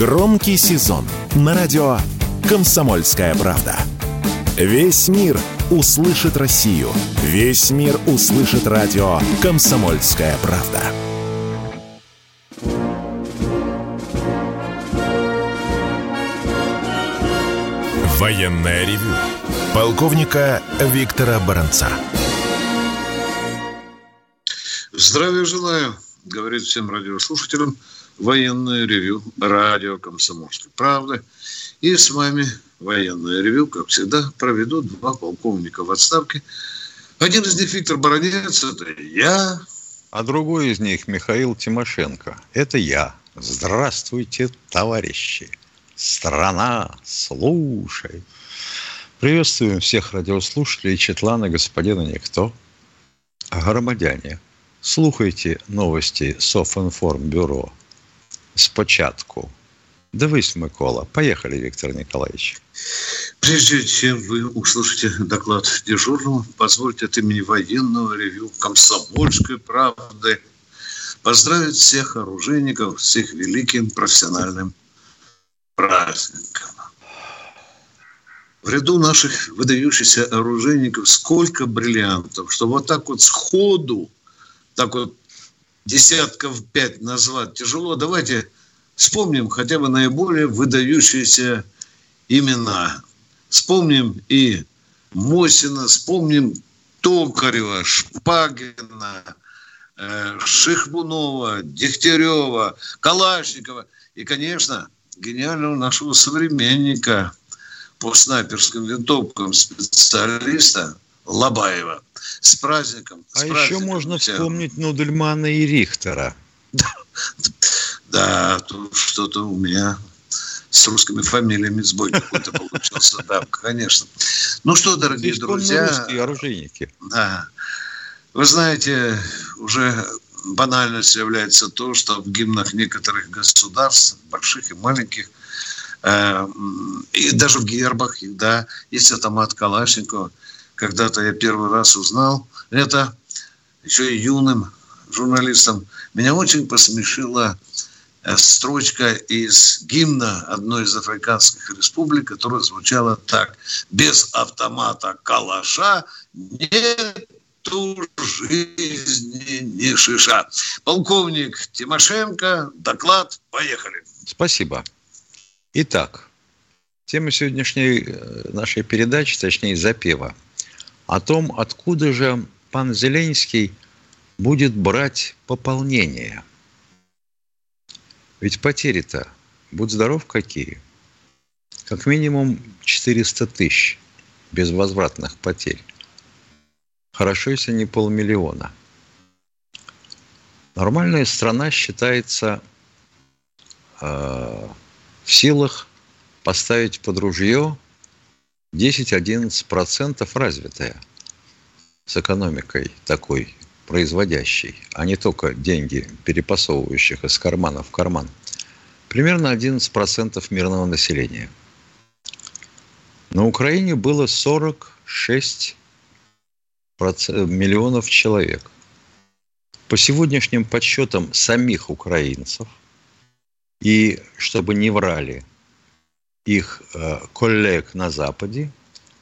Громкий сезон на радио «Комсомольская правда». Весь мир услышит Россию. Весь мир услышит радио «Комсомольская правда». Военная ревю. Полковника Виктора Баранца. Здравия желаю, говорит всем радиослушателям военное ревю радио «Комсомольской правды». И с вами военное ревю, как всегда, проведут два полковника в отставке. Один из них Виктор Баранец, это я. А другой из них Михаил Тимошенко. Это я. Здравствуйте, товарищи. Страна, слушай. Приветствуем всех радиослушателей Четлана, господина Никто. Громадяне, слухайте новости Софинформбюро спочатку. Дивись, Микола. Поехали, Виктор Николаевич. Прежде чем вы услышите доклад дежурного, позвольте от имени военного ревю «Комсомольской правды» поздравить всех оружейников с их великим профессиональным праздником. В ряду наших выдающихся оружейников сколько бриллиантов, что вот так вот сходу, так вот десятков пять назвать тяжело. Давайте вспомним хотя бы наиболее выдающиеся имена. Вспомним и Мосина, вспомним Токарева, Шпагина, э, Шихмунова, Дегтярева, Калашникова и, конечно, гениального нашего современника по снайперским винтовкам специалиста Лобаева. С праздником. А с еще праздником можно вспомнить Нудельмана и Рихтера. Да, что-то у меня с русскими фамилиями сбой какой-то получился. Да, конечно. Ну что, дорогие Исконно друзья, русские оружейники. да. Вы знаете, уже банальностью является то, что в гимнах некоторых государств, больших и маленьких, э, и даже в гербах, да, есть автомат Калашникова. Когда-то я первый раз узнал это еще и юным журналистом. Меня очень посмешила э, строчка из гимна одной из африканских республик, которая звучала так. Без автомата калаша нету жизни ни шиша. Полковник Тимошенко, доклад, поехали. Спасибо. Итак, тема сегодняшней э, нашей передачи, точнее запева, о том, откуда же пан Зеленский будет брать пополнение. Ведь потери-то, будь здоров, какие. Как минимум 400 тысяч безвозвратных потерь. Хорошо, если не полмиллиона. Нормальная страна считается э, в силах поставить под ружье 10-11% развитая с экономикой такой производящей, а не только деньги, перепасовывающих из кармана в карман. Примерно 11% мирного населения. На Украине было 46 миллионов человек. По сегодняшним подсчетам самих украинцев, и чтобы не врали их э, коллег на Западе,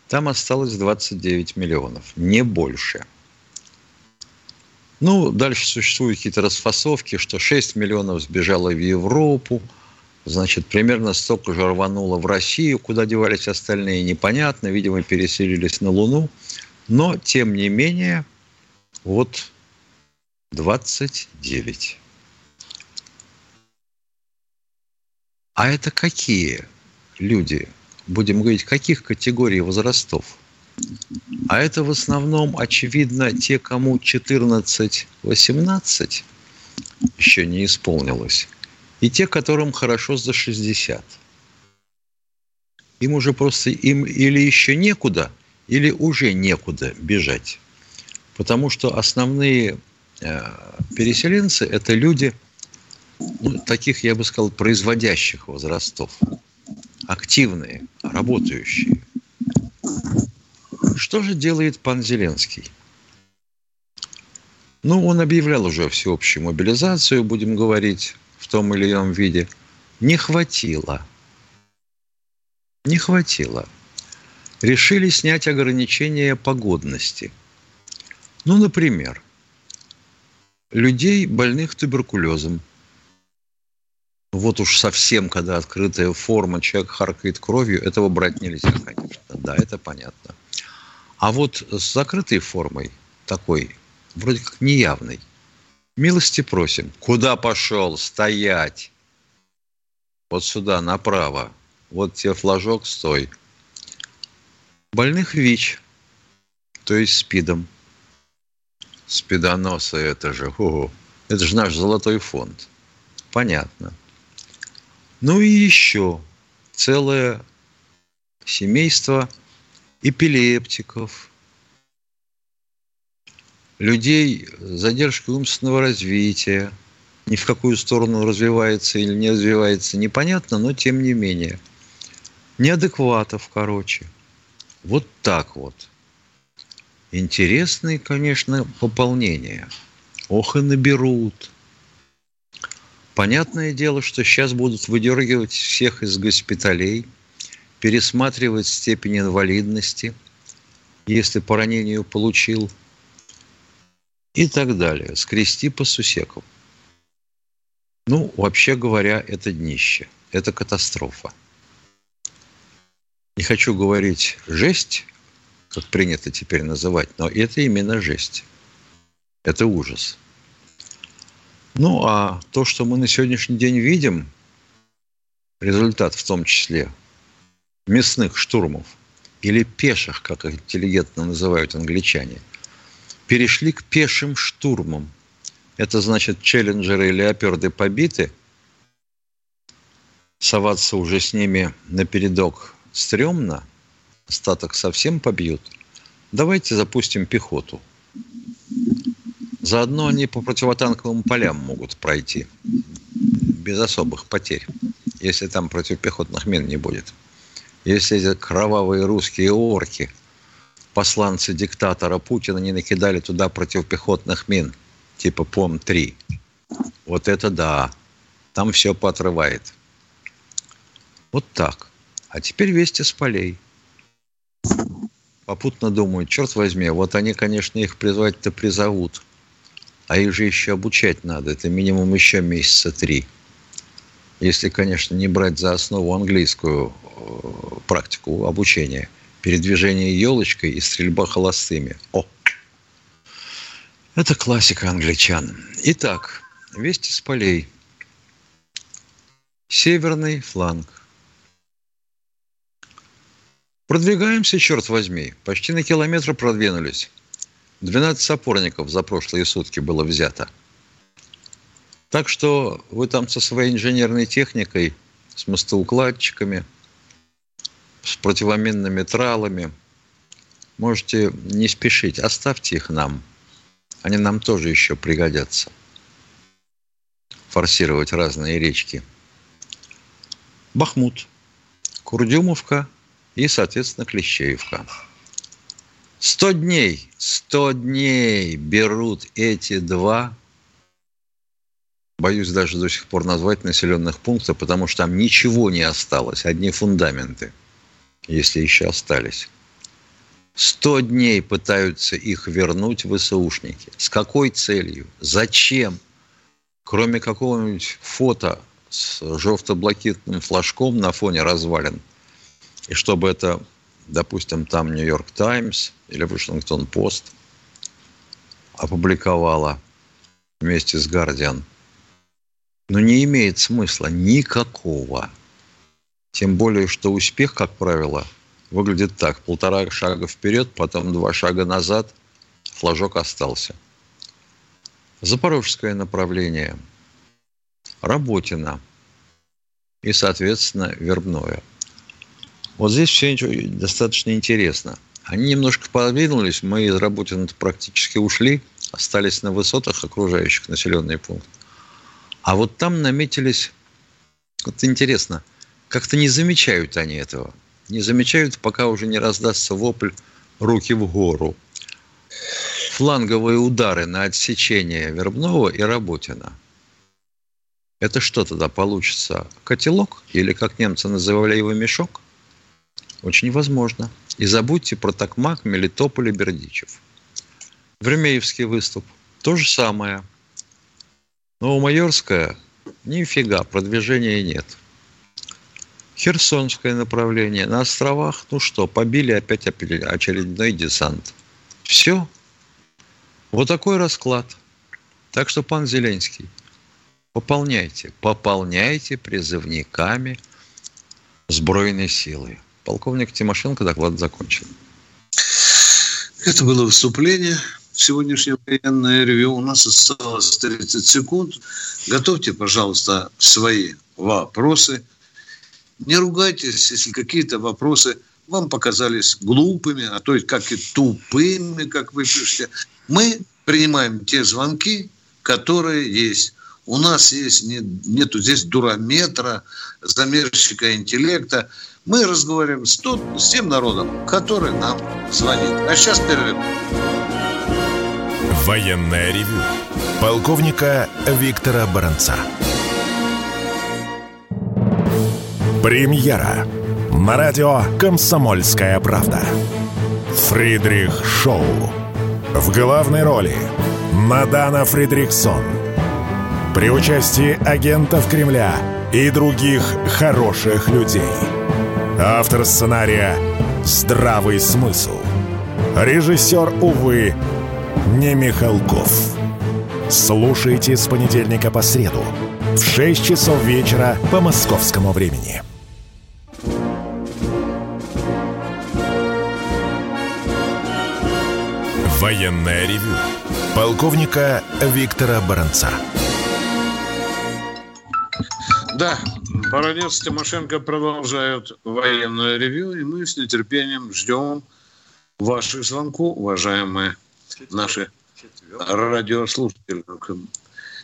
там осталось 29 миллионов, не больше. Ну, дальше существуют какие-то расфасовки, что 6 миллионов сбежало в Европу, значит, примерно столько же рвануло в Россию, куда девались остальные, непонятно, видимо, переселились на Луну. Но, тем не менее, вот 29. А это какие люди? Будем говорить, каких категорий возрастов? А это в основном, очевидно, те, кому 14-18 еще не исполнилось, и те, которым хорошо за 60. Им уже просто, им или еще некуда, или уже некуда бежать. Потому что основные э, переселенцы – это люди, ну, таких, я бы сказал, производящих возрастов, активные, работающие. Что же делает пан Зеленский? Ну, он объявлял уже всеобщую мобилизацию, будем говорить, в том или ином виде. Не хватило. Не хватило. Решили снять ограничения погодности. Ну, например, людей, больных туберкулезом. Вот уж совсем, когда открытая форма, человек харкает кровью, этого брать нельзя, конечно. Да, это понятно. А вот с закрытой формой, такой, вроде как неявной, милости просим. Куда пошел? Стоять! Вот сюда, направо. Вот тебе флажок, стой. Больных ВИЧ, то есть СПИДом – Спидоносы это же, ого, это же наш золотой фонд. Понятно. Ну и еще целое семейство эпилептиков, людей с задержкой умственного развития, ни в какую сторону развивается или не развивается, непонятно, но тем не менее. Неадекватов, короче. Вот так вот. Интересные, конечно, пополнения. Ох и наберут. Понятное дело, что сейчас будут выдергивать всех из госпиталей, пересматривать степень инвалидности, если по ранению получил, и так далее. Скрести по сусекам. Ну, вообще говоря, это днище. Это катастрофа. Не хочу говорить жесть, как принято теперь называть, но это именно жесть. Это ужас. Ну, а то, что мы на сегодняшний день видим, результат в том числе мясных штурмов или пеших, как их интеллигентно называют англичане, перешли к пешим штурмам. Это значит, челленджеры и леоперды побиты, соваться уже с ними на передок стрёмно – остаток совсем побьют, давайте запустим пехоту. Заодно они по противотанковым полям могут пройти без особых потерь, если там противопехотных мин не будет. Если эти кровавые русские орки, посланцы диктатора Путина, не накидали туда противопехотных мин, типа ПОМ-3, вот это да, там все поотрывает. Вот так. А теперь вести с полей – попутно думаю, черт возьми, вот они, конечно, их призвать-то призовут. А их же еще обучать надо. Это минимум еще месяца три. Если, конечно, не брать за основу английскую э, практику обучения. Передвижение елочкой и стрельба холостыми. О! Это классика англичан. Итак, вести с полей. Северный фланг. Продвигаемся, черт возьми. Почти на километр продвинулись. 12 опорников за прошлые сутки было взято. Так что вы там со своей инженерной техникой, с мостоукладчиками, с противоминными тралами, можете не спешить, оставьте их нам. Они нам тоже еще пригодятся. Форсировать разные речки. Бахмут, Курдюмовка – и, соответственно, Клещеевка. Сто дней, сто дней берут эти два, боюсь даже до сих пор назвать населенных пунктов, потому что там ничего не осталось, одни фундаменты, если еще остались. Сто дней пытаются их вернуть ВСУшники. С какой целью? Зачем? Кроме какого-нибудь фото с желто-блокитным флажком на фоне развалин – и чтобы это, допустим, там Нью-Йорк Таймс или Вашингтон Пост опубликовала вместе с Гардиан, но не имеет смысла никакого. Тем более, что успех, как правило, выглядит так. Полтора шага вперед, потом два шага назад, флажок остался. Запорожское направление, Работина и, соответственно, Вербное – вот здесь все достаточно интересно. Они немножко подвинулись, мы из Работина практически ушли, остались на высотах окружающих населенный пункт. А вот там наметились, вот интересно, как-то не замечают они этого. Не замечают, пока уже не раздастся вопль «руки в гору». Фланговые удары на отсечение Вербного и Работина. Это что тогда получится? Котелок? Или, как немцы называли его, мешок? Очень возможно. И забудьте про Токмак, Мелитополь и Бердичев. Времеевский выступ. То же самое. Новомайорская нифига, продвижения нет. Херсонское направление. На островах, ну что, побили опять очередной десант. Все. Вот такой расклад. Так что, пан Зеленский, пополняйте, пополняйте призывниками сбройной силы. Полковник Тимошенко доклад закончен. Это было выступление сегодняшнее военное ревью. У нас осталось 30 секунд. Готовьте, пожалуйста, свои вопросы. Не ругайтесь, если какие-то вопросы вам показались глупыми, а то есть как и тупыми, как вы пишете. Мы принимаем те звонки, которые есть. У нас есть не, нету здесь дурометра, замерщика интеллекта. Мы разговариваем с, тот, с тем народом, который нам звонит. А сейчас перерыв. Военная ревю. Полковника Виктора Баранца. Премьера. На радио «Комсомольская правда». Фридрих Шоу. В главной роли Мадана Фридриксон. При участии агентов Кремля и других хороших людей. Автор сценария «Здравый смысл». Режиссер, увы, не Михалков. Слушайте с понедельника по среду в 6 часов вечера по московскому времени. Военная ревю. Полковника Виктора Баранца. Да, Баранец Тимошенко продолжают военное ревю, и мы с нетерпением ждем ваших звонков, уважаемые наши радиослушатели.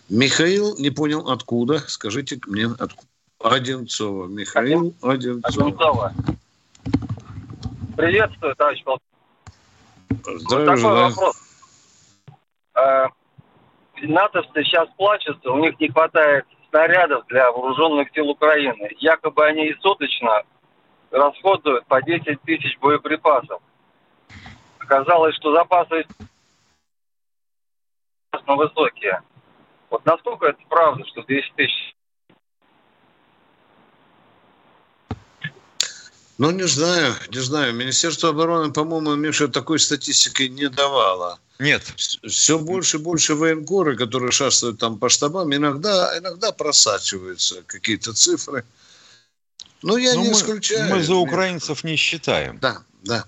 Михаил не понял откуда. Скажите мне откуда. Одинцова. Михаил Одинцова. Одинцова. Приветствую, товарищ полковник. Вот такой вопрос. А, натовцы сейчас плачутся, у них не хватает снарядов для вооруженных сил Украины. Якобы они и суточно расходуют по 10 тысяч боеприпасов. Оказалось, что запасы высокие. Вот насколько это правда, что 10 тысяч? Ну, не знаю, не знаю. Министерство обороны, по-моему, Миша такой статистики не давало. Нет. Все больше и больше военкоры, которые шастают там по штабам, иногда, иногда просачиваются какие-то цифры. Ну, я Но не мы, исключаю. Мы за украинцев не считаем. Да, да.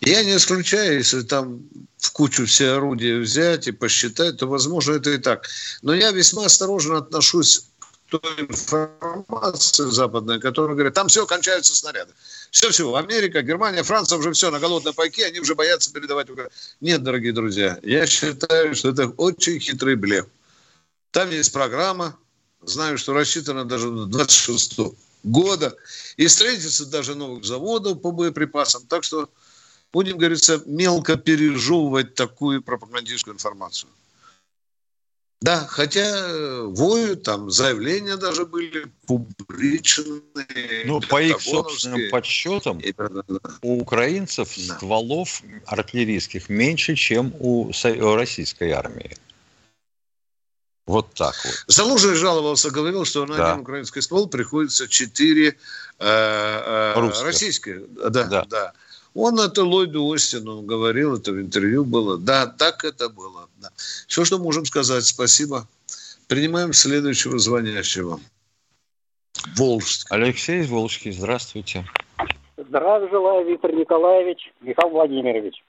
Я не исключаю, если там в кучу все орудия взять и посчитать, то, возможно, это и так. Но я весьма осторожно отношусь к той информации западной, которая говорит, там все, кончаются снаряды. Все-все, Америка, Германия, Франция уже все на голодной пайке, они уже боятся передавать Украину. Нет, дорогие друзья, я считаю, что это очень хитрый блеф. Там есть программа, знаю, что рассчитана даже до 26 года, и строительство даже новых заводов по боеприпасам. Так что будем, говорится, мелко пережевывать такую пропагандистскую информацию. Да, хотя э, воют, там заявления даже были публичные. Ну, по их собственным подсчетам, и, да, у украинцев да. стволов артиллерийских меньше, чем у российской армии. Вот так вот. Залужный жаловался, говорил, что на да. один украинский ствол приходится четыре э, э, российские. Да, да. да. Он это Ллойду Остину говорил, это в интервью было. Да, так это было. Да. Все, что можем сказать. Спасибо. Принимаем следующего звонящего. Волжск. Алексей из Волжский, здравствуйте. Здравия желаю, Виктор Николаевич, Михаил Владимирович.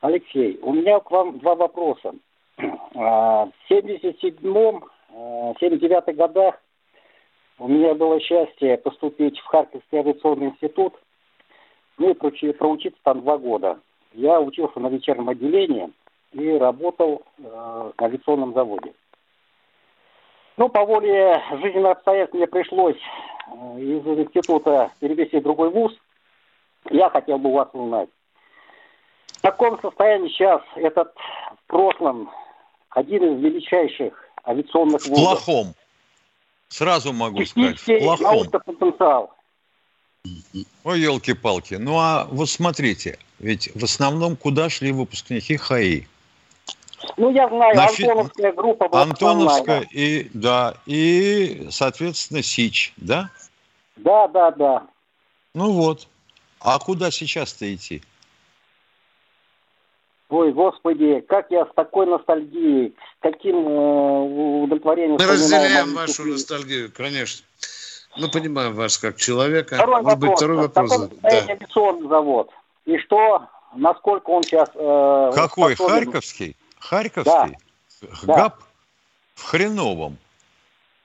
Алексей, у меня к вам два вопроса. А, в 77-м, 79-х годах у меня было счастье поступить в Харьковский авиационный институт – ну и проучиться там два года. Я учился на вечернем отделении и работал э, на авиационном заводе. Ну, по воле жизненных обстоятельств мне пришлось э, из института перевести в другой вуз. Я хотел бы вас узнать, в каком состоянии сейчас этот в прошлом один из величайших авиационных вузов? В плохом. Сразу могу сказать, в плохом. потенциал. Ой, елки-палки. Ну а вот смотрите, ведь в основном куда шли выпускники ХАИ? Ну, я знаю, На Антоновская фи... группа была Антоновская основная. и, да, и, соответственно, СИЧ, да? Да, да, да. Ну вот. А куда сейчас-то идти? Ой, господи, как я с такой ностальгией, с каким э, удовлетворением... Мы разделяем вашу ностальгию, конечно. Мы понимаем вас как человека. Второй Может вопрос. быть, второй вопрос. Такой да. авиационный завод. И что, насколько он сейчас... Э, Какой? Способен... Харьковский? Харьковский? Да. ГАП? В хреновом.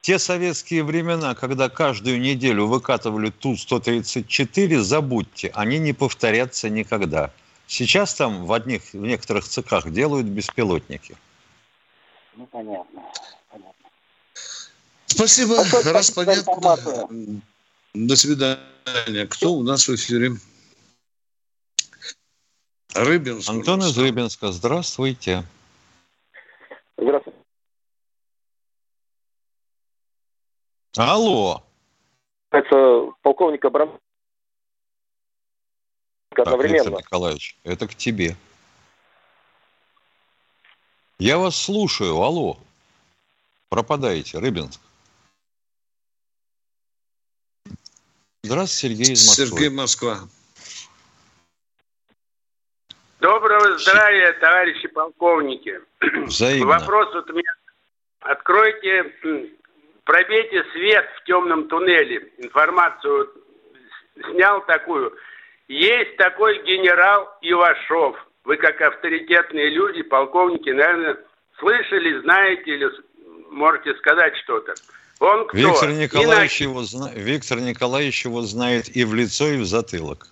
Те советские времена, когда каждую неделю выкатывали Ту-134, забудьте, они не повторятся никогда. Сейчас там в одних, в некоторых цехах делают беспилотники. Ну, понятно. понятно. Спасибо, а раз понятно. До свидания. Кто у нас в эфире? Рыбинск. Антон из Рыбинска. Здравствуйте. Здравствуйте. Алло. Это полковник Абрам. одновременно. Виктор Николаевич, это к тебе. Я вас слушаю. Алло. Пропадаете, Рыбинск. Здравствуйте, Сергей из Москвы. Сергей Москва. Доброго здравия, товарищи полковники. Взаимно. Вопрос вот у меня. Откройте пробейте свет в темном туннеле. Информацию снял такую. Есть такой генерал Ивашов. Вы как авторитетные люди, полковники, наверное, слышали, знаете или можете сказать что-то. Он кто? Виктор Николаевич, Иначе... его, зна... Виктор Николаевич его знает и в лицо, и в затылок.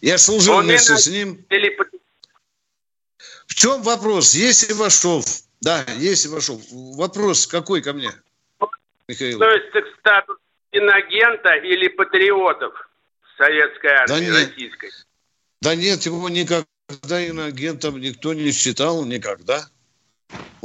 Я служил Он вместе иначе... с ним. Или... В чем вопрос? Есть Ивашов. Да, есть Ивашов. Вопрос какой ко мне? Михаил. То есть к статус инагента или патриотов советской армии, да российской? Да нет, его никогда инагентом никто не считал, никогда.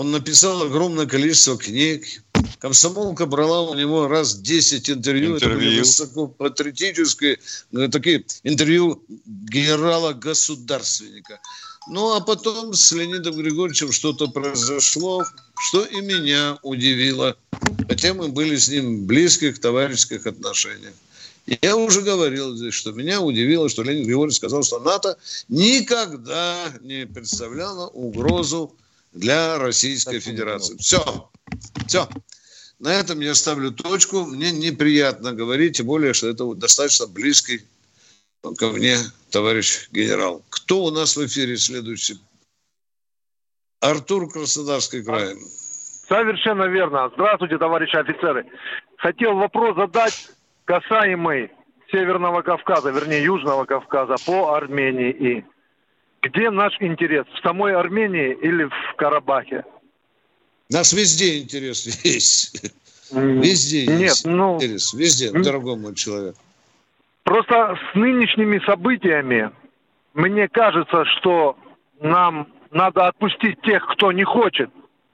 Он написал огромное количество книг. Комсомолка брала у него раз 10 интервью. интервью. Это были высокопатриотические э, такие интервью генерала-государственника. Ну, а потом с Леонидом Григорьевичем что-то произошло, что и меня удивило. Хотя мы были с ним в близких товарищеских отношениях. Я уже говорил здесь, что меня удивило, что Леонид Григорьевич сказал, что НАТО никогда не представляло угрозу для Российской Федерации. Все. Все. На этом я ставлю точку. Мне неприятно говорить, тем более, что это достаточно близкий ко мне товарищ генерал. Кто у нас в эфире следующий? Артур Краснодарский край. Совершенно верно. Здравствуйте, товарищи офицеры. Хотел вопрос задать касаемый Северного Кавказа, вернее Южного Кавказа по Армении. И где наш интерес? В самой Армении или в Карабахе? Нас везде интерес есть. Везде Нет, есть ну, интерес. Везде, дорогой мой человек. Просто с нынешними событиями мне кажется, что нам надо отпустить тех, кто не хочет,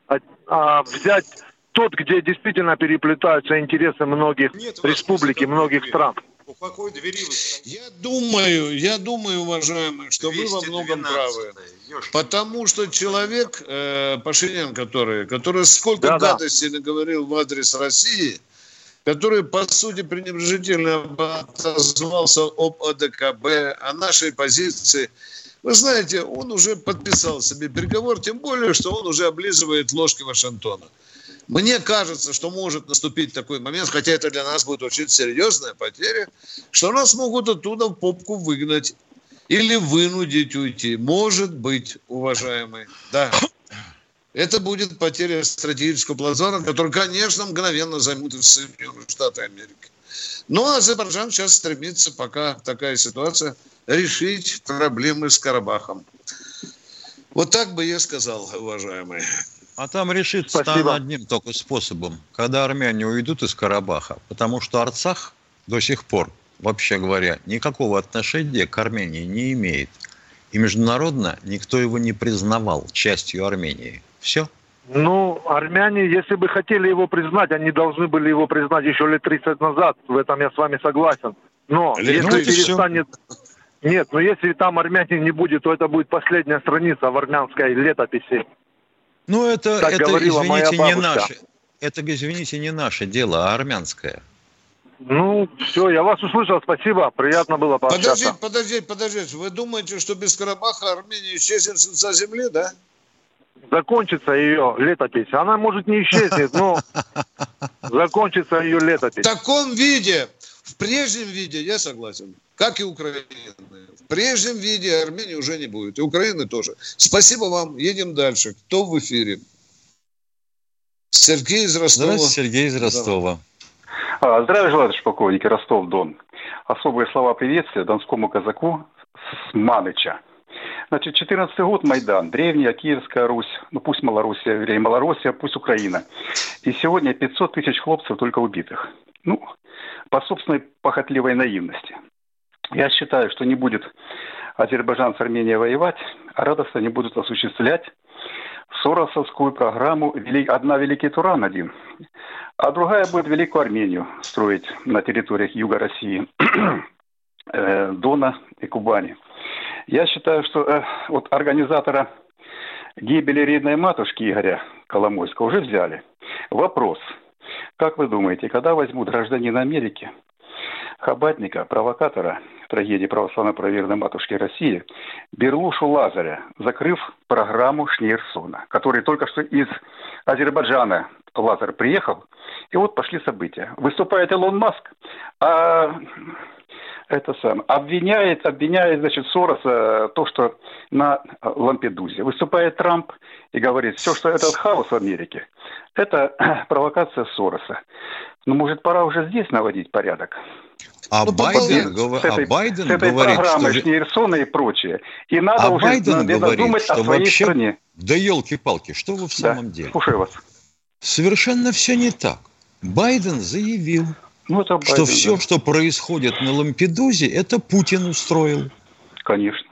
а, а взять тот, где действительно переплетаются интересы многих Нет республик и многих стран. Какой двери вы Я думаю, я думаю, уважаемые, что вы во многом правы. Потому что человек, э, Пашинян, который, который сколько да, гадостей да. наговорил в адрес России, который, по сути, пренебрежительно отозвался об ОДКБ, о нашей позиции. Вы знаете, он уже подписал себе переговор, тем более, что он уже облизывает ложки Вашингтона. Мне кажется, что может наступить такой момент, хотя это для нас будет очень серьезная потеря, что нас могут оттуда в попку выгнать или вынудить уйти. Может быть, уважаемый. Да. Это будет потеря стратегического плацдарма, который, конечно, мгновенно займут Соединенные Штаты Америки. Но Азербайджан сейчас стремится, пока такая ситуация, решить проблемы с Карабахом. Вот так бы я сказал, уважаемые. А там решится Спасибо. одним только способом, когда армяне уйдут из Карабаха, потому что Арцах до сих пор, вообще говоря, никакого отношения к Армении не имеет. И международно никто его не признавал частью Армении. Все. Ну, армяне, если бы хотели его признать, они должны были его признать еще лет 30 назад. В этом я с вами согласен. Но Лет если 30. перестанет... Нет, но если там армянин не будет, то это будет последняя страница в армянской летописи. Ну, это, Так это извините, не наше. Это, извините, не наше дело, а армянское. Ну, все, я вас услышал, спасибо, приятно было пообщаться. Подождите, подождите, подождите. Вы думаете, что без Карабаха Армения исчезнет с лица земли, да? Закончится ее летопись. Она, может, не исчезнет, но закончится ее В летопись. таком виде, в прежнем виде, я согласен. Как и Украина. В прежнем виде Армении уже не будет. И Украины тоже. Спасибо вам. Едем дальше. Кто в эфире? Сергей из Ростова. Здравствуйте, Сергей из Ростова. А, Здравия желаю, товарищ полковник, Ростов-Дон. Особые слова приветствия донскому казаку с Маныча. Значит, 14 год Майдан, древняя Киевская Русь, ну пусть Малороссия, вернее Малороссия, пусть Украина. И сегодня 500 тысяч хлопцев только убитых. Ну, по собственной похотливой наивности. Я считаю, что не будет Азербайджан с Арменией воевать, а радостно они будут осуществлять Соросовскую программу «Вели- «Одна Великий Туран» один, а другая будет Великую Армению строить на территориях Юга России, э, Дона и Кубани. Я считаю, что э, вот организатора гибели рідной матушки Игоря Коломойского уже взяли. Вопрос. Как вы думаете, когда возьмут гражданина Америки, хабатника, провокатора трагедии православно проверенной матушки России, Берлушу Лазаря, закрыв программу Шнейрсона, который только что из Азербайджана Лазар приехал, и вот пошли события. Выступает Илон Маск, а это сам, обвиняет, обвиняет, значит, Сороса то, что на Лампедузе. Выступает Трамп и говорит, все, что этот хаос в Америке, это провокация Сороса. Ну, может, пора уже здесь наводить порядок? А Ну, Байден, с этой, а Байден с этой говорит, программой что... Шнейрсона и прочее. И надо А уже Байден надо говорит, думать что о своей вообще- стране. Да елки-палки, что вы в Да. самом деле? Слушаю вас. Совершенно все не так. Байден заявил, Ну, это что Байден, все, да. что происходит на Лампедузе, это Путин устроил. Конечно.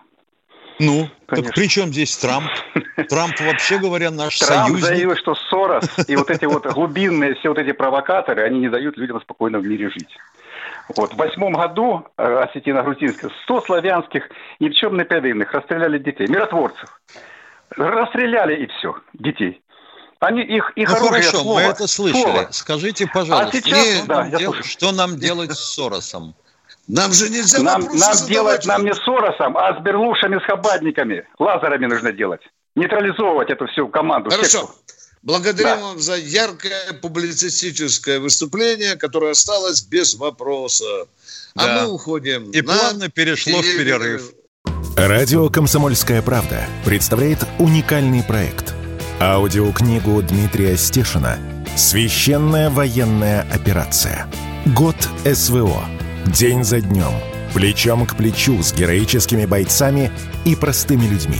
Ну, Конечно. так при чем здесь Трамп? Трамп, вообще говоря, наш Трамп союзник. заявил, что Сорос и вот эти вот глубинные, все вот эти провокаторы, они не дают людям спокойно в мире жить. Вот. В восьмом году э, Осетино-Грузинска 100 славянских ни в чем не повинных расстреляли детей, миротворцев. Расстреляли и все, детей. Они их, их Ну оружие хорошо, слово, мы это слышали. слово. Скажите, пожалуйста, А сейчас- что, да, дел- что нам делать с Соросом? Нам же нельзя Нам, нам делать нам не с Соросом, а с Берлушами, с Хабадниками, лазерами нужно делать. Нейтрализовывать эту всю команду. Хорошо. секту. Благодарим Да. вам за яркое публицистическое выступление, которое осталось без вопроса. А Да. мы уходим. И на плавно перешло в теле- перерыв. Радио «Комсомольская правда» представляет уникальный проект. Аудиокнигу Дмитрия Стешина «Священная военная операция. Год СВО. День за днем. Плечом к плечу с героическими бойцами и простыми людьми».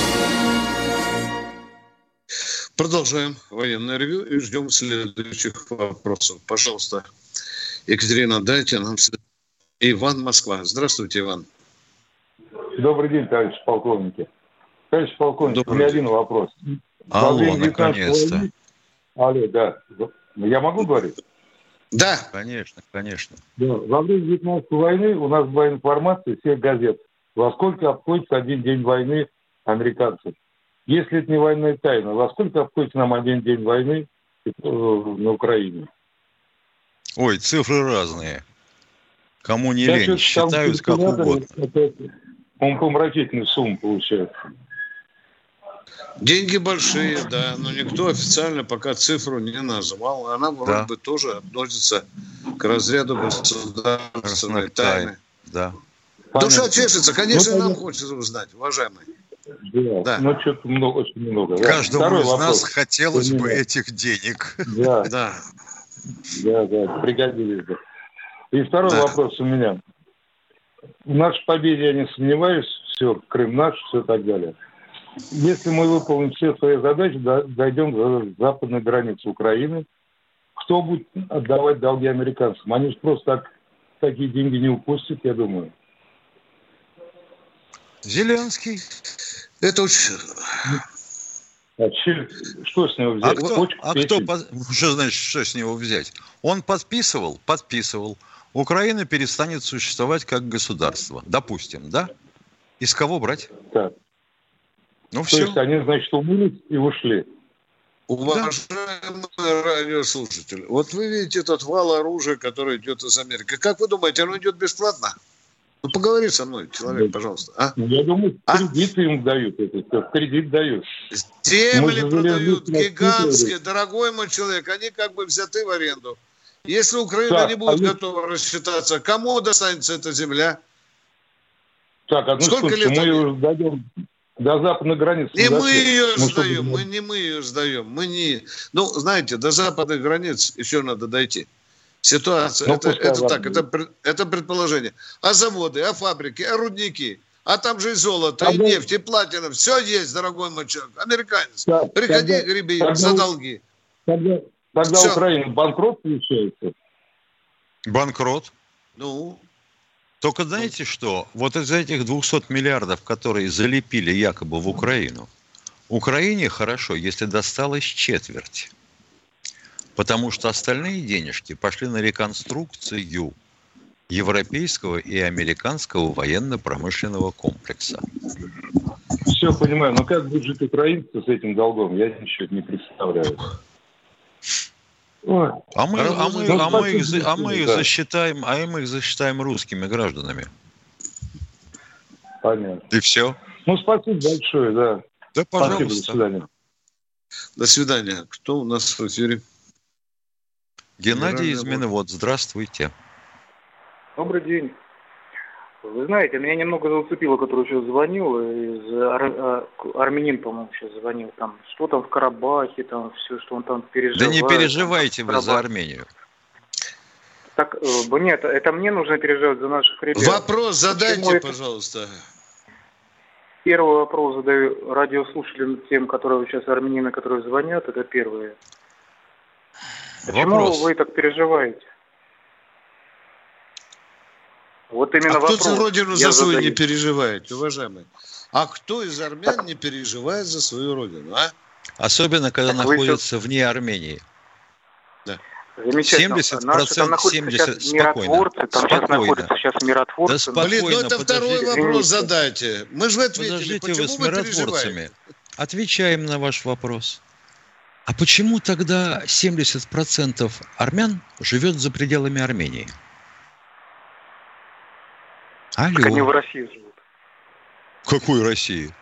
Продолжаем военное ревю и ждем следующих вопросов. Пожалуйста, Екатерина, дайте нам... Иван Москва. Здравствуйте, Иван. Добрый день, товарищ полковники. Товарищ полковник, Добрый у меня день. один вопрос. Во Алло, наконец-то. войны- Алло, да. Я могу говорить? Да, Конечно, конечно. Да. Во время Вьетнамской войны у нас была информация всех газет, во сколько обходится один день войны американцев. Если это не военная тайна, во сколько обходится нам один день войны э, на Украине? Ой, цифры разные. Кому не Я лень, считают как угодно. это Умопомрачительная сумма получается. деньги большие, да, но никто официально пока цифру не назвал. Она вроде Да. бы тоже относится к разряду государственной тайны. тайн. Да. Душа чешется, конечно, Ну, нам хочется узнать, уважаемый. Да, Да. но что-то много, очень много. Да. Каждому Второй из вопрос. нас хотелось У бы этих денег. Да, Да. да, да, пригодились бы. И второй Да. вопрос у меня. В нашей победе я не сомневаюсь, все, Крым наш, все так далее. Если мы выполним все свои задачи, до- дойдем до западной границы Украины, кто будет отдавать долги американцам? Они же просто так такие деньги не упустят, я думаю. Зеленский. Это очень... А че- что с него А взять? кто, Почку а кто что значит, что с него взять? Он подписывал, подписывал. Украина перестанет существовать как государство. Допустим, да? Из кого брать? Так. Ну То все. есть они, значит, умылись и ушли. Уважаемые радиослушатели, вот вы видите тот вал оружия, который идет из Америки. Как вы думаете, оно идет бесплатно? Ну, поговори со мной, человек, пожалуйста. А? Я думаю, А? кредиты им дают. Это, всё, кредит дают. Земли продают гигантские, дорогой мой человек, они как бы взяты в аренду. Если Украина Так, не будет вы- готова рассчитаться, кому достанется эта земля? Так, одну Сколько лет мы они? ее сдаем до западной границы. Не Ну, мы ее Ну, чтобы- сдаем, мы не мы ее сдаем, мы не. Ну, знаете, до западных границ еще надо дойти. Ситуация, Ну, это, это так, это, это предположение. А заводы, а фабрики, а рудники, а там же и золото, А и нефть, и платина, все есть, дорогой мой человек. Американец, Так, приходи, тогда- греби тогда за долги. Тогда, тогда. Украина банкрот получается. Банкрот. Ну, Только знаете что? Вот из этих 200 миллиардов, которые залепили якобы в Украину, Украине хорошо, если досталось четверть. Потому что остальные денежки пошли на реконструкцию европейского и американского военно-промышленного комплекса. Все понимаю, но как будет жить украинцы с этим долгом, я ничего не представляю. Ой, А мы, а мы, Ну, а мы, их, а мы их засчитаем, а мы их засчитаем русскими гражданами. понятно. И все. Ну, спасибо большое, да. Да, Спасибо, до пожалуйста. свидания. до свидания. Кто у нас в эфире? Геннадий из Минвод, здравствуйте. Добрый день. Вы знаете, меня немного зацепило, который сейчас звонил, из ар- а, армянин, по-моему, сейчас звонил, там, что там в Карабахе, там, все, что он там Да переживает. не там, переживайте вы за. Армению. Так, э, нет, это мне нужно переживать за наших ребят. Вопрос задайте, Почему это- пожалуйста. Первый вопрос задаю радиослушателям, тем, которые сейчас армянины, которые звонят, это первое. Почему Вопрос. вы так переживаете? Вот именно а кто вопрос. за родину я за свою задаю. не переживает, уважаемый? А кто из армян не переживает за свою родину, а? Особенно, когда Так вы находится вне Армении. Замечательно. 70%, Наши там находятся 70, сейчас миротворцы, там сейчас спокойно. находятся сейчас миротворцы. Да спокойно, Блин, ну это второй подождите. вопрос Извините. задайте. Мы же ответили, Подождите почему вы с вы миротворцами. Отвечаем на ваш вопрос. А почему тогда 70% армян живет за пределами Армении? Алло. Так они в России живут. Какой России?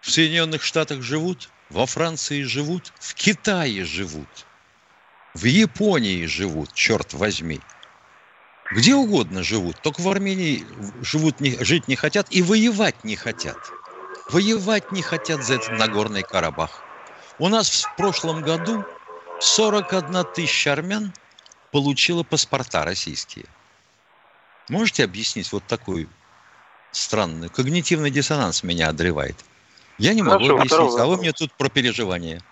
В Соединенных Штатах живут, во Франции живут, в Китае живут, в Японии живут, черт возьми. Где угодно живут, только в Армении живут, не, жить не хотят и воевать не хотят. Воевать не хотят за этот Нагорный Карабах. У нас в прошлом году 41 тысяча армян получила паспорта российские. Можете объяснить вот такой странный когнитивный диссонанс меня одолевает? Я не могу Хорошо, объяснить, а вы мне тут про переживания.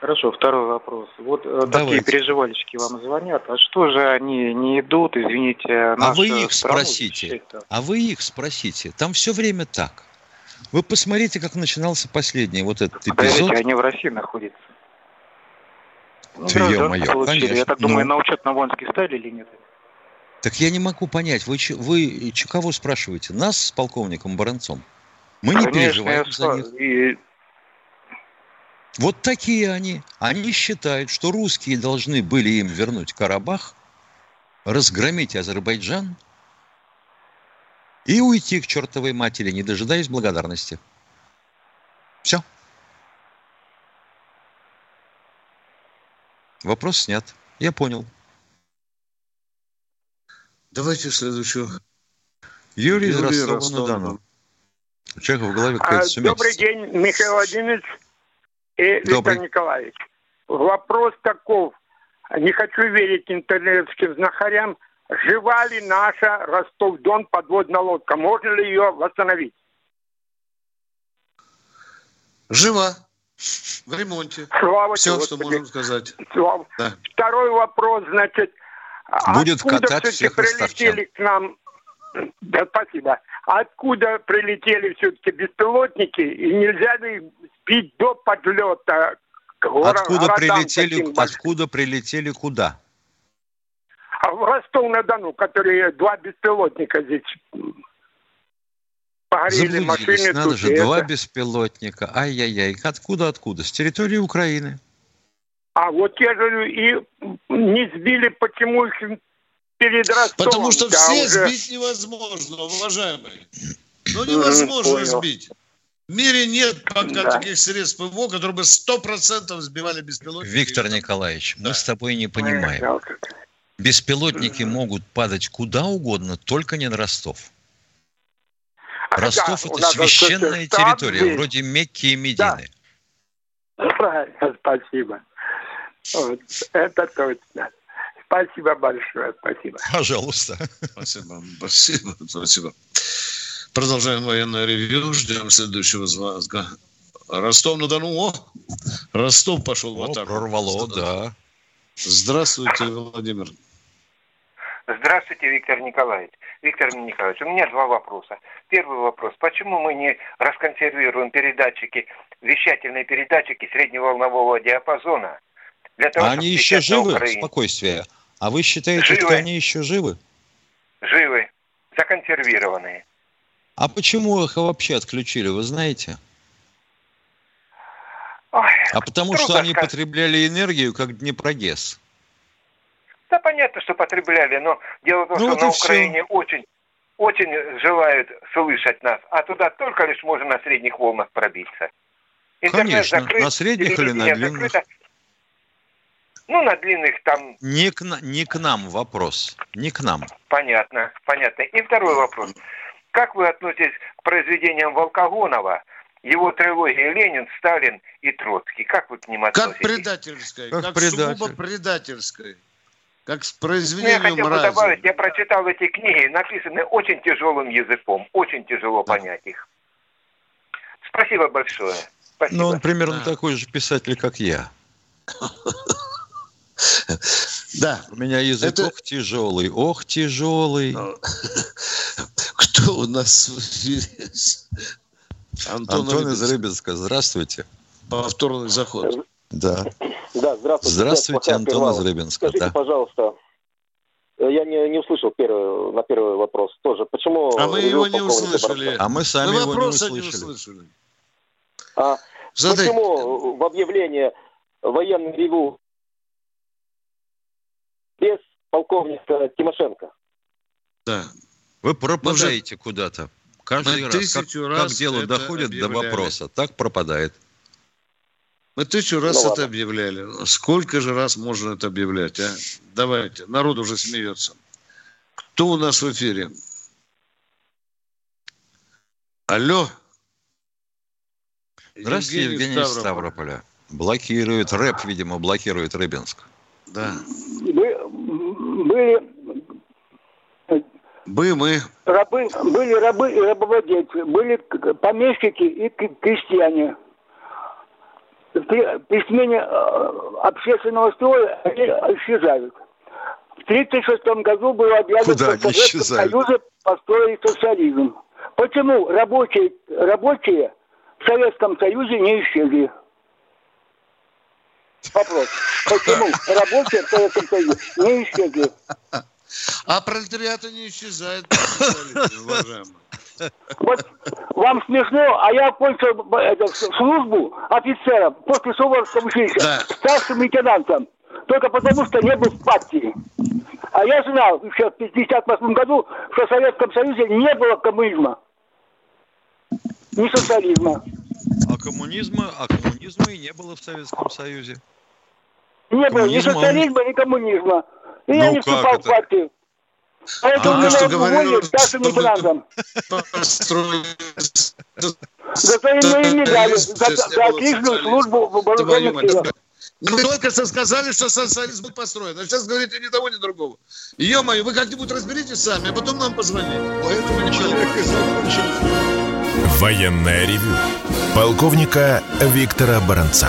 Хорошо, второй вопрос. Вот э, такие Давайте. переживальщики вам звонят. А что же они не идут, извините, А вы их спросите. защищать-то? А вы их спросите. Там все время так. Вы посмотрите, как начинался последний вот этот эпизод. Подождите, они в России находятся. Ну, Ты, ё-моё, получили. Я конечно. так думаю, Ну. на учет на воинский стали или нет? Так я не могу понять, вы, вы кого спрашиваете? Нас с полковником Баранцом? Мы не Конечно, переживаем я за них. и Вот такие они. Они считают, что русские должны были им вернуть Карабах, разгромить Азербайджан и уйти к чертовой матери, не дожидаясь благодарности. Все. Вопрос снят. Я понял. Давайте следующего. Юрий из Юрий Ростова-на-Дону. Ростов-на-Дону. У человека в голове какая-то А, сумятица. Добрый день, Михаил Владимирович и Добрый. Виктор Николаевич. Вопрос таков. Не хочу верить интернетским знахарям. Жива ли наша Ростов-Дон подводная лодка? Можно ли ее восстановить? Жива. В ремонте. Слава Все, тебе, что можем сказать. Слава. Да. Второй вопрос, значит, Будет откуда все-таки прилетели к нам? Да, спасибо. Откуда прилетели все-таки беспилотники и нельзя ли их сбить до подлета к горо- Откуда прилетели, таким откуда прилетели куда? А в Ростов-на-Дону, которые два беспилотника здесь погорели машины. надо тут же, и два это. беспилотника. Ай-яй-яй. Откуда, откуда? С территории Украины. А вот я говорю, и не сбили, почему их перед Ростовом? Потому что Да, все уже- сбить невозможно, уважаемые. Ну, невозможно понял. сбить. В мире нет пока Да. таких средств ПВО, которые бы 100% сбивали беспилотники. Виктор Николаевич, мы с тобой не понимаем. Беспилотники могут падать куда угодно, только не на Ростов. А, Ростов да, это священная территория, здесь. вроде Мекки и Медины. Правильно, спасибо. Вот, это точно. Спасибо большое, спасибо. Пожалуйста. Спасибо, спасибо, спасибо. Продолжаем военное ревью. Ждем следующего звонка. Ростов-на-Дону. О, Ростов пошел в О, атаку. прорвало, да. Здравствуйте, Владимир. Здравствуйте, Виктор Николаевич. Виктор Николаевич, у меня два вопроса. Первый вопрос. Почему мы не расконсервируем передатчики, вещательные передатчики средневолнового диапазона? Для того, А чтобы они еще живы? Украине- Спокойствие. А вы считаете, Живы. что они еще живы? Живы, законсервированные. А почему их вообще отключили, вы знаете? Ой, А потому что они сказать. потребляли энергию, как Днепрогесс. Да понятно, что потребляли, но дело в том, Ну что вот на. Украине очень, очень желают слышать нас, а туда только лишь можно на средних волнах пробиться. Конечно, на средних или на длинных? закрыто. Ну, на длинных там Не к, не к нам вопрос. Не к нам. понятно, понятно. И второй вопрос. Как вы относитесь к произведениям Волкогонова, его трилогии «Ленин», «Сталин» и «Троцкий»? Как вы к ним Как относитесь? предательская, Как как, предатель. сугубо предательская. Как с Ну, я произведением хотел бы мрази. добавить, я прочитал эти книги, написаны очень тяжелым языком, очень тяжело понять их. Спасибо большое. Спасибо. Ну, он примерно Да. такой же писатель, как я. Да. У меня язык Это- ох тяжелый, ох тяжелый. Кто у нас в эфире? Антон, Антон из Рыбинск. Рыбинска, здравствуйте. Повторный заход. Да. Да, здравствуйте. Здравствуйте, Антон из Рыбинска. Скажите, Да. пожалуйста, э, я не, не услышал первый, на первый вопрос тоже. Почему... А мы его не услышали. А мы сами Мы его не вопроса не услышали. услышали. А Задай. почему в объявлении военный ревю без полковника Тимошенко? Да. Вы пропадаете куда-то. Каждый раз, как, тысячу как раз дело доходит до объявляли. вопроса, так пропадает. Мы тысячу раз Ну, это ладно. объявляли. Сколько же раз можно это объявлять, а? Давайте. Народ уже смеется. Кто у нас в эфире? Алло. Здравствуйте, Евгений, из Ставрополя. Блокирует, рэп, видимо, блокирует Рыбинск. Да. Вы- были Бы мы. рабы, были рабы и рабовладельцы, были помещики и крестьяне. При, при смене э, общественного строя они исчезают. В 1936 году было объявлено, Куда что в Советском? Союзе построили социализм. Почему рабочие, рабочие в Советском Союзе не исчезли? Вопрос. Почему рабочие в Советском Союзе не исчезли? А пролетариаты не исчезают, уважаемые. Вот вам смешно, а я кончил б- это, службу офицером после Суворовского училища Да. старшим лейтенантом. Только потому, что не был в партии. А я знал еще в 1958 году, что в Советском Союзе не было коммунизма. Ни социализма. А коммунизма, а коммунизма и не было в Советском Союзе. Не было ни социализма, ни коммунизма. И я Ну не как вступал это? в партию. Поэтому А, меня что говорил, уволили старшим чтобы- лейтенантом. Построить- За свои мои медали, за, Сейчас не за было отличную службу в мать, силах. Ну, только что сказали, что социализм был построен. А сейчас говорите ни того, ни другого. Ё-моё, вы как-нибудь разберитесь сами, а потом нам позвоните. Поэтому человек и закончил. Военное ревю полковника Виктора Баранца.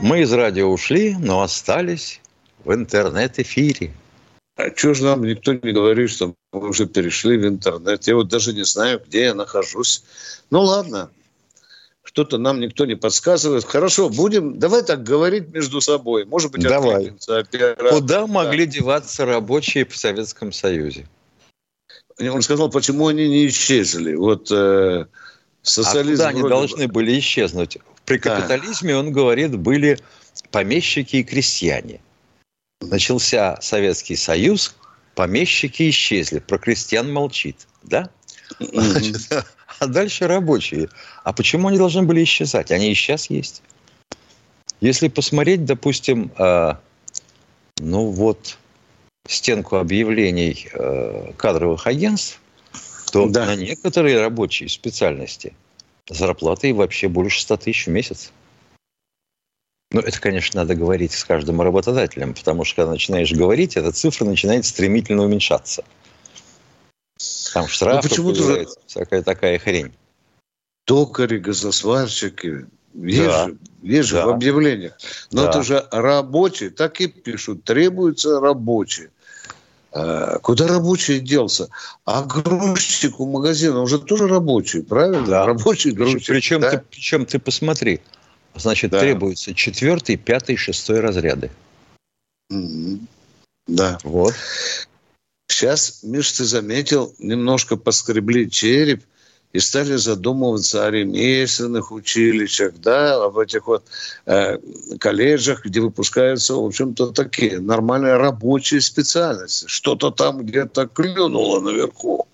Мы из радио ушли, но остались в интернет-эфире. А чего же нам никто не говорит, что мы уже перешли в интернет? Я вот даже не знаю, где я нахожусь. Ну ладно, что-то нам никто не подсказывает. Хорошо, будем, давай так говорить между собой. Может быть, Давай. оператор. Куда могли деваться рабочие в Советском Союзе? Он сказал, почему они не исчезли. Вот э, А социализм... куда они вроде должны были исчезнуть? При капитализме, он говорит, были помещики и крестьяне. Начался Советский Союз, помещики исчезли, про крестьян молчит, да? Значит, а дальше рабочие. А почему они должны были исчезать? Они и сейчас есть. Если посмотреть, допустим, э, ну вот стенку объявлений э, кадровых агентств, то на некоторые рабочие специальности зарплаты вообще больше 100 тысяч в месяц. Ну, это, конечно, надо говорить с каждым работодателем, потому что, когда начинаешь говорить, эта цифра начинает стремительно уменьшаться. Там штрафы Ну, почему-то же- появляются, всякая такая хрень. Токари, газосварщики. Есть Да. же Да. в объявлениях. Но Да. это же рабочие, так и пишут. Требуются рабочие. А, Куда рабочий делся? А грузчик у магазина уже тоже рабочий, правильно? Рабочий грузчик. Причем, да? ты, причем ты посмотри, значит, Да. требуется четвертый, пятый, шестой разряды. Да. Вот. Сейчас, Миш, ты заметил, немножко поскребли череп и стали задумываться о ремесленных училищах, да, об этих вот э, колледжах, где выпускаются, в общем-то, такие нормальные рабочие специальности. Что-то там где-то клюнуло наверху.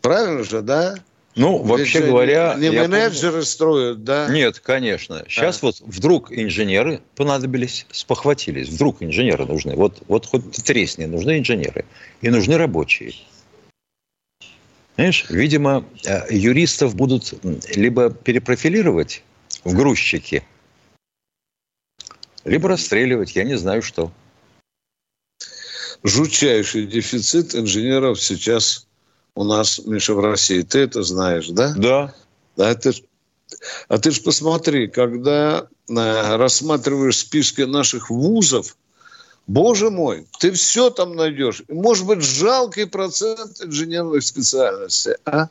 Правильно же, да? Ну, Ведь вообще говоря, Не менеджеры строят, да? Нет, конечно. Сейчас вот вдруг инженеры понадобились, спохватились. Вдруг инженеры нужны. Вот, вот хоть тресни, нужны инженеры. И нужны рабочие. Знаешь, видимо, э, юристов будут либо перепрофилировать в грузчики, либо расстреливать, я не знаю что. Жутчайший дефицит инженеров сейчас у нас, Миша, в России. Ты это знаешь, да? Да. А ты, ж- а ты же посмотри, когда э, рассматриваешь списки наших вузов, боже мой, ты все там найдешь. Может быть, жалкий процент инженерных специальностей, а?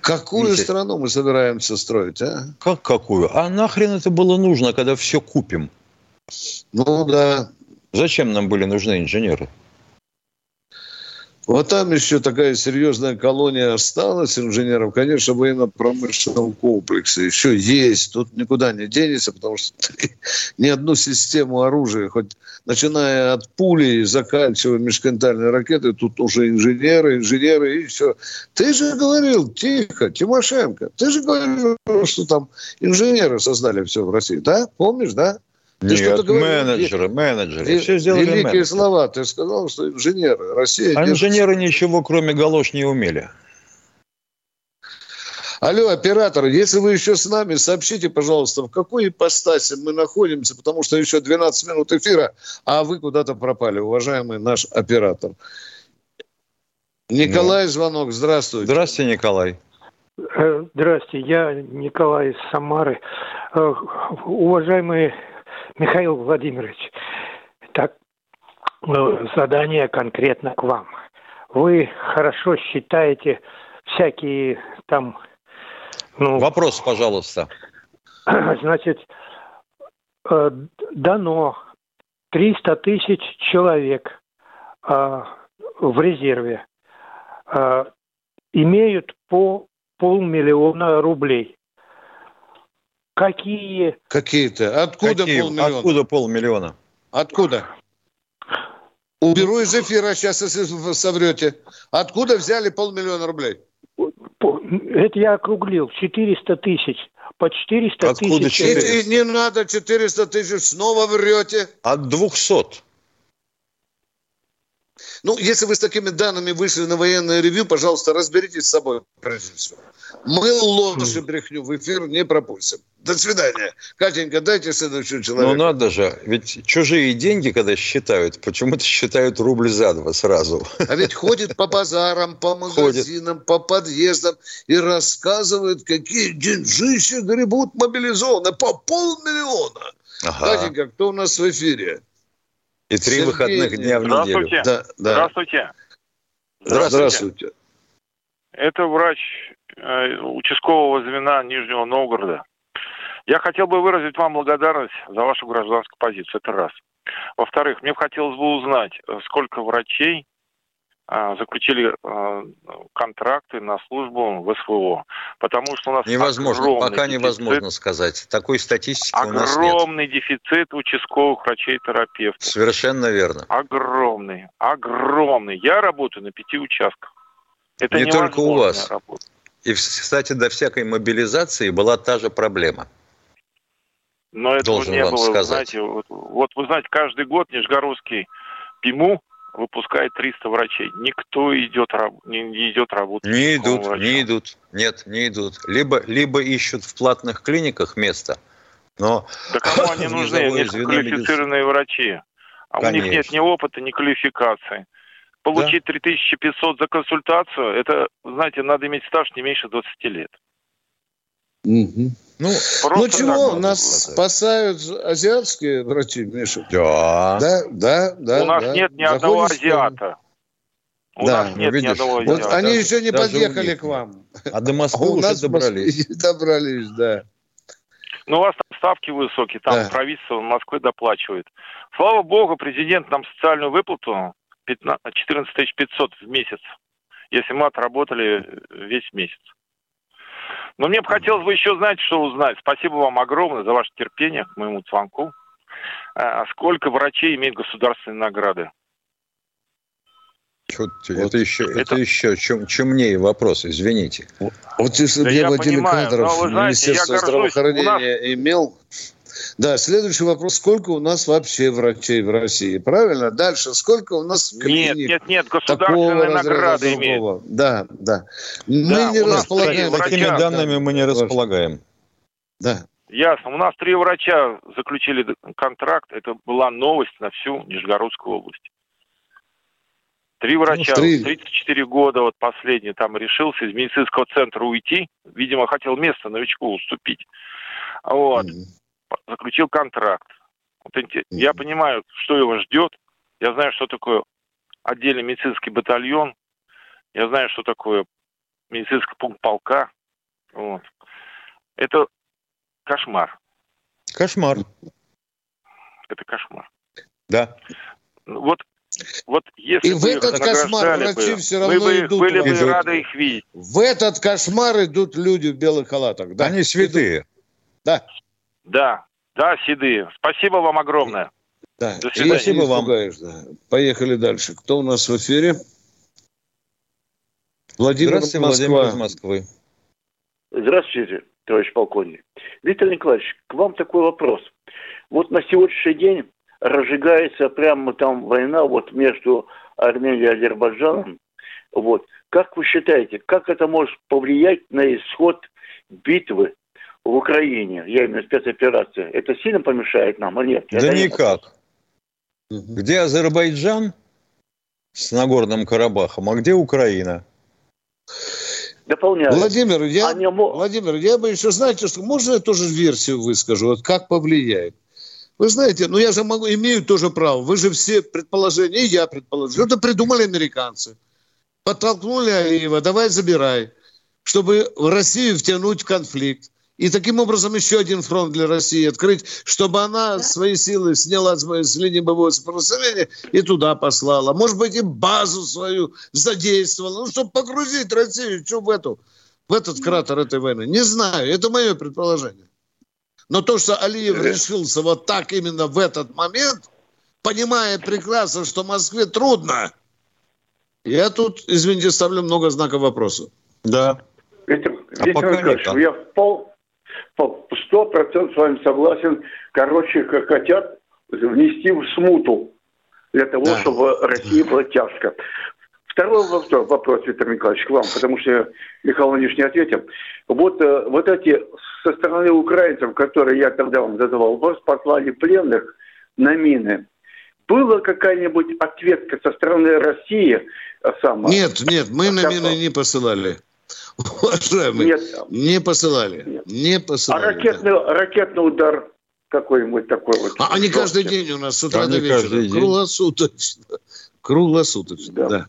Какую Витя, страну мы собираемся строить, а? Как какую? А нахрен это было нужно, когда все купим? Ну да. Зачем нам были нужны инженеры? Вот там еще такая серьезная колония осталась инженеров, конечно, в военно-промышленном комплексе еще есть. Тут никуда не денется, потому что ни одну систему оружия, хоть начиная от пули заканчивая межконтинентальной ракетой, тут уже инженеры, инженеры и все. Ты же говорил, тихо, Тимошенко, ты же говорил, что там инженеры создали все в России, да? Помнишь, да? Ты Нет, говорил. менеджеры, менеджеры. Ве- Все сделали Великие менеджеры. слова. Ты сказал, что инженеры. Россия А держится инженеры ничего, кроме галош, не умели. Алло, оператор, если вы еще с нами, сообщите, пожалуйста, в какой ипостаси мы находимся, потому что еще 12 минут эфира, а вы куда-то пропали, уважаемый наш оператор. Николай, звонок, здравствуйте. Здравствуйте, Николай. Э, Здравствуйте, я Николай из Самары. Э, Уважаемый Михаил Владимирович, так, э, задание конкретно к вам. Вы хорошо считаете всякие там... Ну, Вопрос, пожалуйста. Значит, э, дано 300 тысяч человек э, в резерве имеют по полмиллиона рублей. Какие... Какие-то? Откуда Какие? полмиллиона? Откуда полмиллиона? Откуда? Уберу из эфира сейчас, если соврете. Откуда взяли полмиллиона рублей? Это я округлил. 400 тысяч. По 400 Откуда тысяч. И, и не надо 400 тысяч, снова врете. От 200. Ну, если вы с такими данными вышли на военное ревью, пожалуйста, разберитесь с собой, прежде всего. Мы ложь и брехню в эфир не пропустим. До свидания. Катенька, дайте следующего Ну человека. надо же, ведь чужие деньги, когда считают, почему-то считают рубль за два сразу. А ведь ходит по базарам, по магазинам, по подъездам и рассказывает, какие деньжища гребут мобилизованные. По полмиллиона. Ага. Катенька, кто у нас в эфире? И три Сергей, выходных дня в неделю. Здравствуйте. Да, да. Здравствуйте. Здравствуйте. Это врач э, участкового звена Нижнего Новгорода. Я хотел бы выразить вам благодарность за вашу гражданскую позицию. Это раз. Во-вторых, мне бы хотелось бы узнать, э, сколько врачей заключили а, контракты на службу в СВО. Потому что у нас Невозможно, пока дефицит- невозможно сказать. Такой статистики у нас нет. Огромный дефицит участковых врачей-терапевтов. Совершенно верно. Огромный, огромный. Я работаю на пяти участках. Это Не только у вас. работа. И, кстати, до всякой мобилизации была та же проблема. Но этого Должен не вам было, сказать. знаете, вот, вот вы знаете, каждый год Нижегородский ПИМУ выпускает 300 врачей. Никто идет, не, идет работать. Не идут, врачом. не идут. Нет, не идут. Либо, либо ищут в платных клиниках место, но Да кому они нужны? низовое Низкоквалифицированные врачи. А у них нет ни опыта, ни квалификации. Получить 3500 за консультацию, это, знаете, надо иметь стаж не меньше 20 лет. Ну, Просто ну чего, так. нас спасают азиатские врачи, Миша? Да. Да, да, да. у нас да. нет ни одного Заходишь страну. азиата. У Да, нас ну, нет ни видишь, одного вот они еще не подъехали к вам. А до Москвы А у уже добрались. Добрались, да. Ну, у вас там ставки высокие, там Да. правительство Москвы доплачивает. Слава богу, президент нам социальную выплату 15 14 500 в месяц, если мы отработали весь месяц. Но мне бы хотелось бы еще, знаете, что узнать. Спасибо вам огромное за ваше терпение к моему звонку. А сколько врачей имеют государственные награды? Чё ты- это еще, это, еще чем, чемнее вопрос, извините. Вот если Да бы я, я Кадров но вы знаете, я Министерство горжусь. здравоохранения имел. Да, следующий вопрос. Сколько у нас вообще врачей в России? Правильно? Дальше. Сколько у нас Нет, клиник? нет, нет, такого государственные награды имеют. Да, да. Мы Да, не располагаем Такими врача, данными мы не располагаем. Да. Ясно. У нас три врача заключили контракт. Это была новость на всю Нижегородскую область. Три врача, Ну, три. 34 года, вот последний там решился из медицинского центра уйти. Видимо, хотел место новичку уступить. Вот. П- Заключил контракт. Вот Я понимаю, что его ждет. Я знаю, что такое отдельный медицинский батальон. Я знаю, что такое медицинский пункт полка. Вот. Это кошмар. Кошмар. Это кошмар. Да. Вот, вот если И бы в этот кошмар врачи бы, все равно бы, идут были бы рады их видеть. В этот кошмар идут люди в белых халатах. Да. Они святые. Да. Да, да, седые. Спасибо вам огромное. Да. До свидания. если не испугаешь, да. Поехали дальше. Кто у нас в эфире? Владимир Здравствуйте, Москва. Владимир из Москвы. Здравствуйте, товарищ полковник. Виктор Николаевич, к вам такой вопрос. Вот на сегодняшний день разжигается прямо там война вот между Арменией и Азербайджаном. Вот. Как вы считаете, как это может повлиять на исход битвы в Украине? Я имею в виду спецоперации. Это сильно помешает нам или нет? Да Это не- никак. Где Азербайджан с Нагорным Карабахом, а где Украина? Дополняю. Владимир, я, Владимир, я бы еще, знаете, что можно я тоже версию выскажу, вот как повлияет? Вы знаете, ну я же могу, имею тоже право. Вы же все предположения, и я предположил. Это придумали американцы. Подтолкнули Алиева, давай забирай, чтобы в Россию втянуть в конфликт. И таким образом еще один фронт для России открыть, чтобы она свои силы сняла с линии боевого сопротивления и туда послала. Может быть, и базу свою задействовала, ну, чтобы погрузить Россию что в, эту, в этот кратер этой войны. Не знаю, это мое предположение. Но то, что Алиев решился вот так именно в этот момент, понимая прекрасно, что Москве трудно, я тут, извините, ставлю много знаков вопроса. Да. Виктор, а Виктор Николаевич, я в пол, сто процентов с вами согласен. Короче, как хотят внести в смуту для того, да. чтобы России было тяжко. Второй вопрос, вопрос, Виктор Николаевич, к вам, потому что Михаил Владимирович не ответил. Вот, э, вот эти со стороны украинцев, которые я тогда вам задавал вопрос, послали пленных на мины. Была какая-нибудь ответка со стороны России? Э, сама? Нет, нет, мы на мины не посылали. Уважаемые, Нет. не посылали. Нет. Не посылали. А ракетный, да. ракетный удар какой-нибудь такой вот. А они каждый день у нас с утра до вечера. Круглосуточно. Круглосуточно, да. да.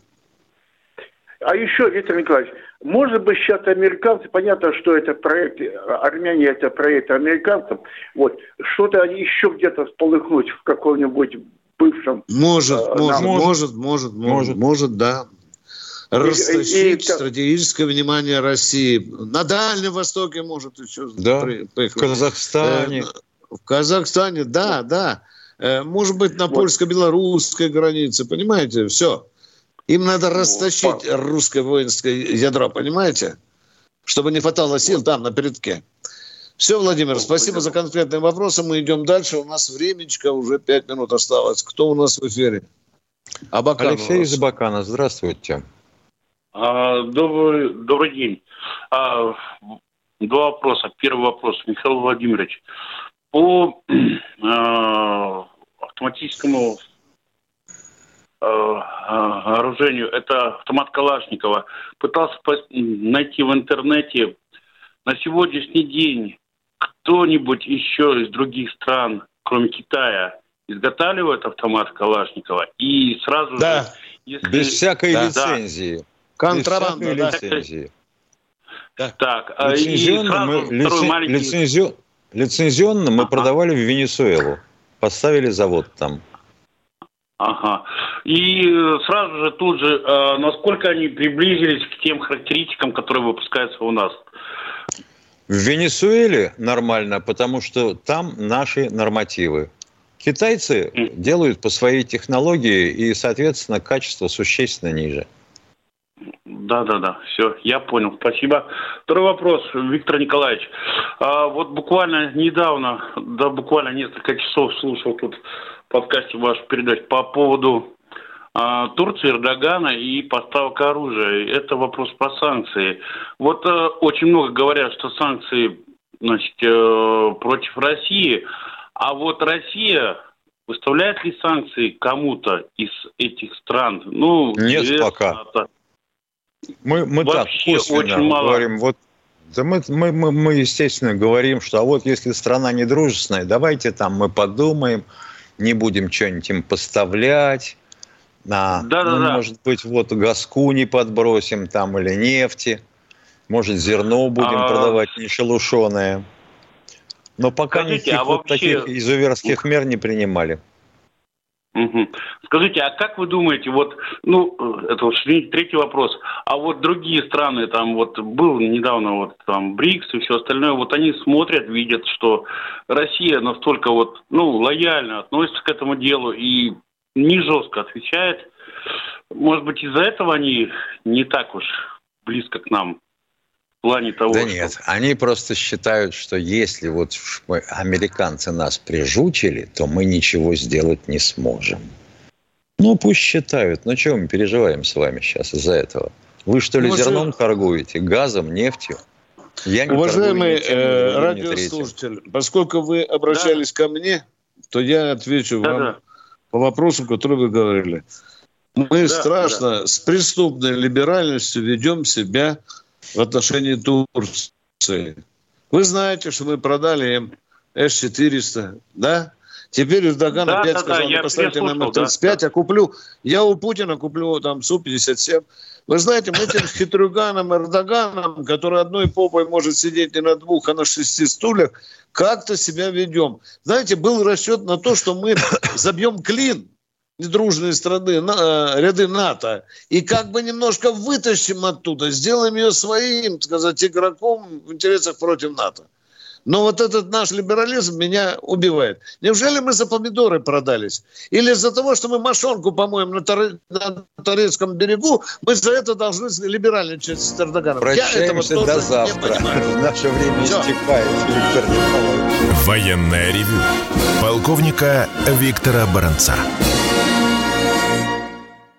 А еще, Виктор Николаевич, может быть, сейчас американцы, понятно, что это проект, Армения это проект американцев, вот, что-то они еще где-то сполыхнуть в каком-нибудь бывшем... Может, э, может, может, может, может, может, да растащить и, и, стратегическое внимание России. На Дальнем Востоке может еще да, в Казахстане. Э, в Казахстане, да, да. Э, может быть, на вот. польско-белорусской границе, понимаете, все. Им надо растащить ну, русское воинское ядро, понимаете? Чтобы не хватало сил там, на передке. Все, Владимир, ну, спасибо за конкретные вопросы. Мы идем дальше. У нас времечко, уже пять минут осталось. Кто у нас в эфире? Абакан Алексей из Абакана, здравствуйте. А, добрый, добрый день. А, два вопроса. Первый вопрос, Михаил Владимирович. По а, автоматическому оружению, это автомат Калашникова, пытался найти в интернете на сегодняшний день кто-нибудь еще из других стран, кроме Китая, изготавливает автомат Калашникова и сразу да. же... Если... Без всякой да, лицензии. Да, Контрабанда, да. лицензии. Да. Так, а лицензионно, мы, лицен, маленький... лицензион, лицензионно мы ага. продавали в Венесуэлу. Поставили завод там. Ага. И э, сразу же тут же, э, насколько они приблизились к тем характеристикам, которые выпускаются у нас? В Венесуэле нормально, потому что там наши нормативы. Китайцы делают по своей технологии, и, соответственно, качество существенно ниже. Да, да, да, все, я понял, спасибо. Второй вопрос, Виктор Николаевич. А, вот буквально недавно, да, буквально несколько часов слушал тут в подкасте вашу передачу по поводу а, Турции, Эрдогана и поставок оружия. Это вопрос про санкции. Вот а, очень много говорят, что санкции значит, э, против России, а вот Россия выставляет ли санкции кому-то из этих стран? Ну, Нет, пока. Это мы, мы так косвенно говорим, вот да мы, мы, мы, мы, естественно, говорим, что а вот если страна недружественная, давайте там мы подумаем, не будем что-нибудь им поставлять, а, да, ну, да, может быть, вот газку не подбросим там или нефти, может, зерно будем а... продавать не шелушеное. Но пока Скажите, никаких а вот вообще... таких изуверских мер не принимали. Скажите, а как вы думаете, вот, ну, это вот третий вопрос, а вот другие страны, там вот был недавно вот там БРИКС и все остальное, вот они смотрят, видят, что Россия настолько вот, ну, лояльно относится к этому делу и не жестко отвечает. Может быть, из-за этого они не так уж близко к нам плане того, Да что... нет, они просто считают, что если вот американцы нас прижучили, то мы ничего сделать не сможем. Ну, пусть считают. Ну, чего мы переживаем с вами сейчас из-за этого? Вы что ли Может... зерном торгуете, газом, нефтью? Я не Уважаемый ничем, э, радиослушатель, поскольку вы обращались да. ко мне, то я отвечу да, вам да. по вопросу, который вы говорили. Мы да, страшно да. с преступной либеральностью ведем себя в отношении Турции. Вы знаете, что мы продали им С-400, да? Теперь Эрдоган Да, опять да, сказал, да, я поставьте нам переслушал, F-35, а куплю, я у Путина куплю там Су-57. Вы знаете, мы этим хитрюганом Эрдоганом, который одной попой может сидеть не на двух, а на шести стульях, как-то себя ведем. Знаете, был расчет на то, что мы забьем клин недружные страны, э, ряды НАТО, и как бы немножко вытащим оттуда, сделаем ее своим, так сказать, игроком в интересах против НАТО. Но вот этот наш либерализм меня убивает. Неужели мы за помидоры продались? Или из-за того, что мы мошонку помоем на, Тор... на Торецком берегу, мы за это должны либеральничать с Эрдоганом? Прощаемся Я этого до завтра. Наше время Все. истекает, Виктор Николаевич. Военное ревю полковника Виктора Баранца.